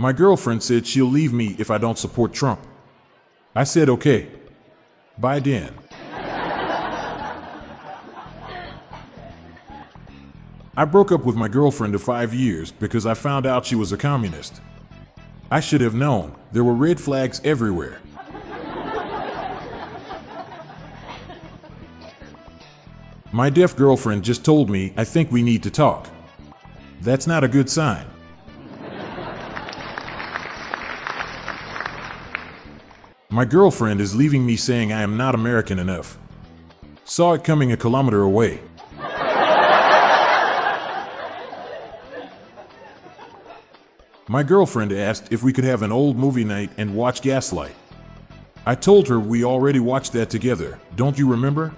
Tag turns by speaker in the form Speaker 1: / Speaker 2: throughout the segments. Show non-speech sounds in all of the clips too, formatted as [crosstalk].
Speaker 1: My girlfriend said she'll leave me if I don't support Trump. I said okay. Bye then. I broke up with my girlfriend of five years because I found out she was a communist. I should have known. There were red flags everywhere. My deaf girlfriend just told me, I think we need to talk. That's not a good sign. My girlfriend is leaving me saying I am not American enough. Saw it coming a kilometer away. My girlfriend asked if we could have an old movie night and watch Gaslight. I told her we already watched that together. Don't you remember?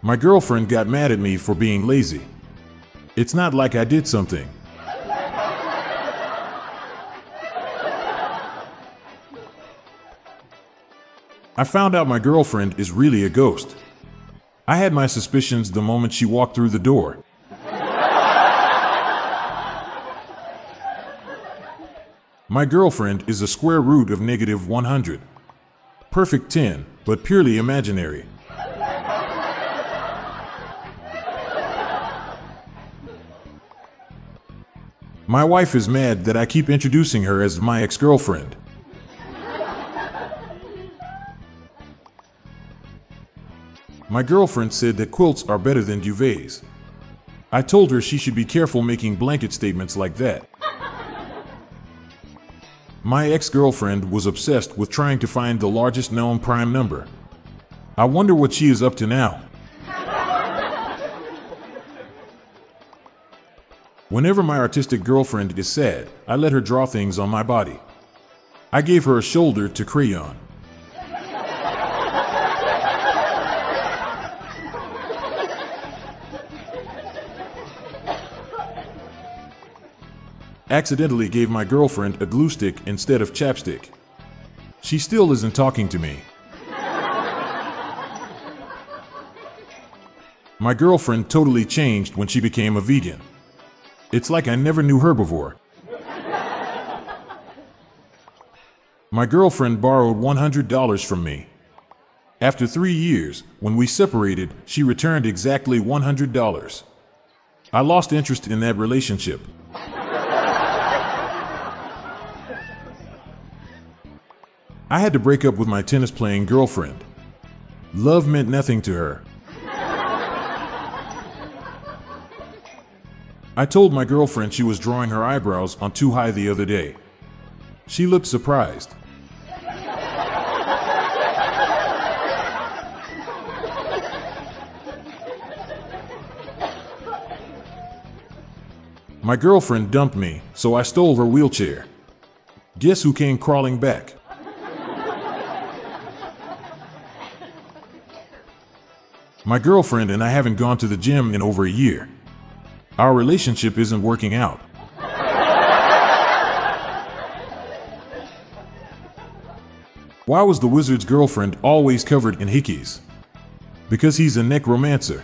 Speaker 1: My girlfriend got mad at me for being lazy. It's not like I did something. I found out my girlfriend is really a ghost. I had my suspicions the moment she walked through the door. My girlfriend is a square root of negative 100. Perfect 10, but purely imaginary. My wife is mad that I keep introducing her as my ex girlfriend. My girlfriend said that quilts are better than duvets. I told her she should be careful making blanket statements like that. My ex girlfriend was obsessed with trying to find the largest known prime number. I wonder what she is up to now. Whenever my artistic girlfriend is sad, I let her draw things on my body. I gave her a shoulder to crayon. Accidentally gave my girlfriend a glue stick instead of chapstick. She still isn't talking to me. My girlfriend totally changed when she became a vegan. It's like I never knew her before. My girlfriend borrowed $100 from me. After three years, when we separated, she returned exactly $100. I lost interest in that relationship. I had to break up with my tennis playing girlfriend. Love meant nothing to her. I told my girlfriend she was drawing her eyebrows on too high the other day. She looked surprised. My girlfriend dumped me, so I stole her wheelchair. Guess who came crawling back? My girlfriend and I haven't gone to the gym in over a year. Our relationship isn't working out. Why was the wizard's girlfriend always covered in hickeys? Because he's a necromancer.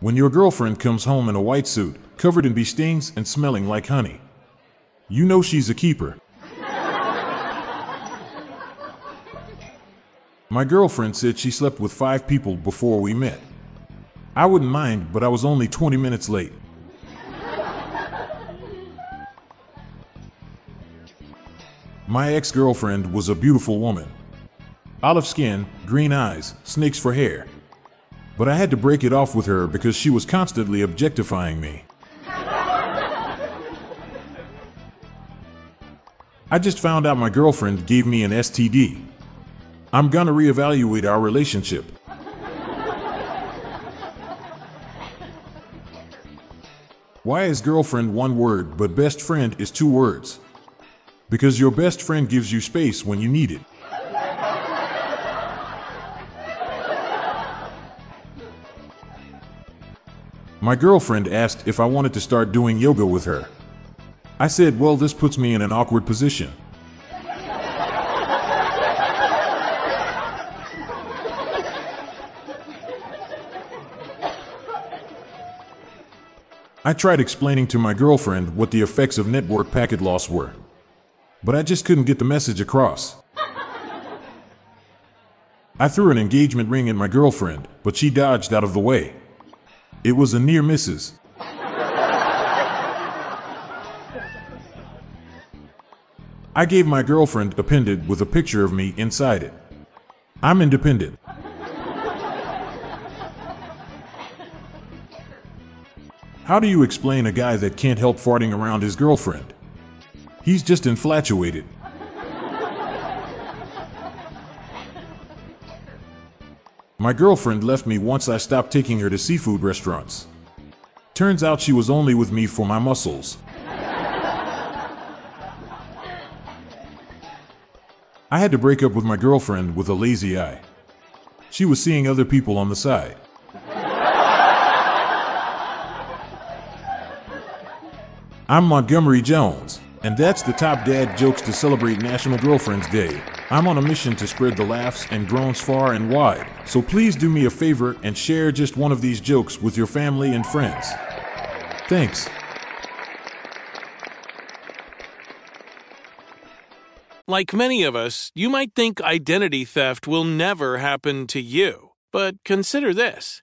Speaker 1: When your girlfriend comes home in a white suit, covered in bee stings and smelling like honey, you know she's a keeper. My girlfriend said she slept with five people before we met. I wouldn't mind, but I was only 20 minutes late. My ex girlfriend was a beautiful woman. Olive skin, green eyes, snakes for hair. But I had to break it off with her because she was constantly objectifying me. I just found out my girlfriend gave me an STD. I'm gonna reevaluate our relationship. Why is girlfriend one word but best friend is two words? Because your best friend gives you space when you need it. My girlfriend asked if I wanted to start doing yoga with her. I said, well, this puts me in an awkward position. I tried explaining to my girlfriend what the effects of network packet loss were, but I just couldn't get the message across. [laughs] I threw an engagement ring at my girlfriend, but she dodged out of the way. It was a near misses. [laughs] I gave my girlfriend a pendant with a picture of me inside it. I'm independent. How do you explain a guy that can't help farting around his girlfriend? He's just infatuated. My girlfriend left me once I stopped taking her to seafood restaurants. Turns out she was only with me for my muscles. I had to break up with my girlfriend with a lazy eye. She was seeing other people on the side. I'm Montgomery Jones, and that's the top dad jokes to celebrate National Girlfriends Day. I'm on a mission to spread the laughs and groans far and wide, so please do me a favor and share just one of these jokes with your family and friends. Thanks.
Speaker 2: Like many of us, you might think identity theft will never happen to you. But consider this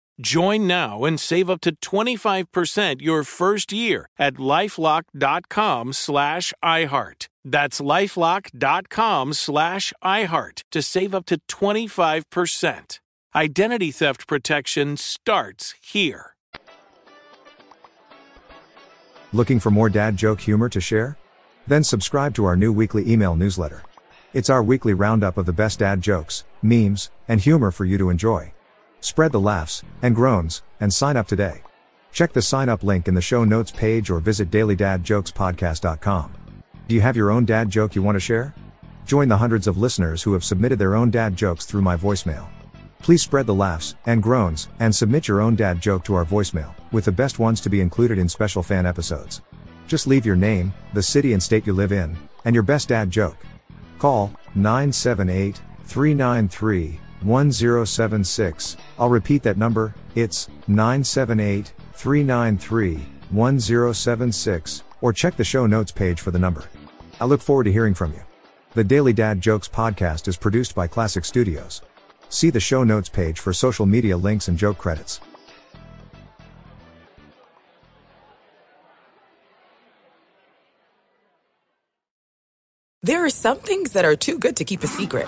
Speaker 2: Join now and save up to 25% your first year at lifelock.com slash iHeart. That's lifelock.com slash iHeart to save up to 25%. Identity theft protection starts here.
Speaker 3: Looking for more dad joke humor to share? Then subscribe to our new weekly email newsletter. It's our weekly roundup of the best dad jokes, memes, and humor for you to enjoy. Spread the laughs and groans and sign up today. Check the sign up link in the show notes page or visit dailydadjokespodcast.com. Do you have your own dad joke you want to share? Join the hundreds of listeners who have submitted their own dad jokes through my voicemail. Please spread the laughs and groans and submit your own dad joke to our voicemail, with the best ones to be included in special fan episodes. Just leave your name, the city and state you live in, and your best dad joke. Call 978 393 1076. I'll repeat that number, it's 978 393 1076, or check the show notes page for the number. I look forward to hearing from you. The Daily Dad Jokes podcast is produced by Classic Studios. See the show notes page for social media links and joke credits.
Speaker 4: There are some things that are too good to keep a secret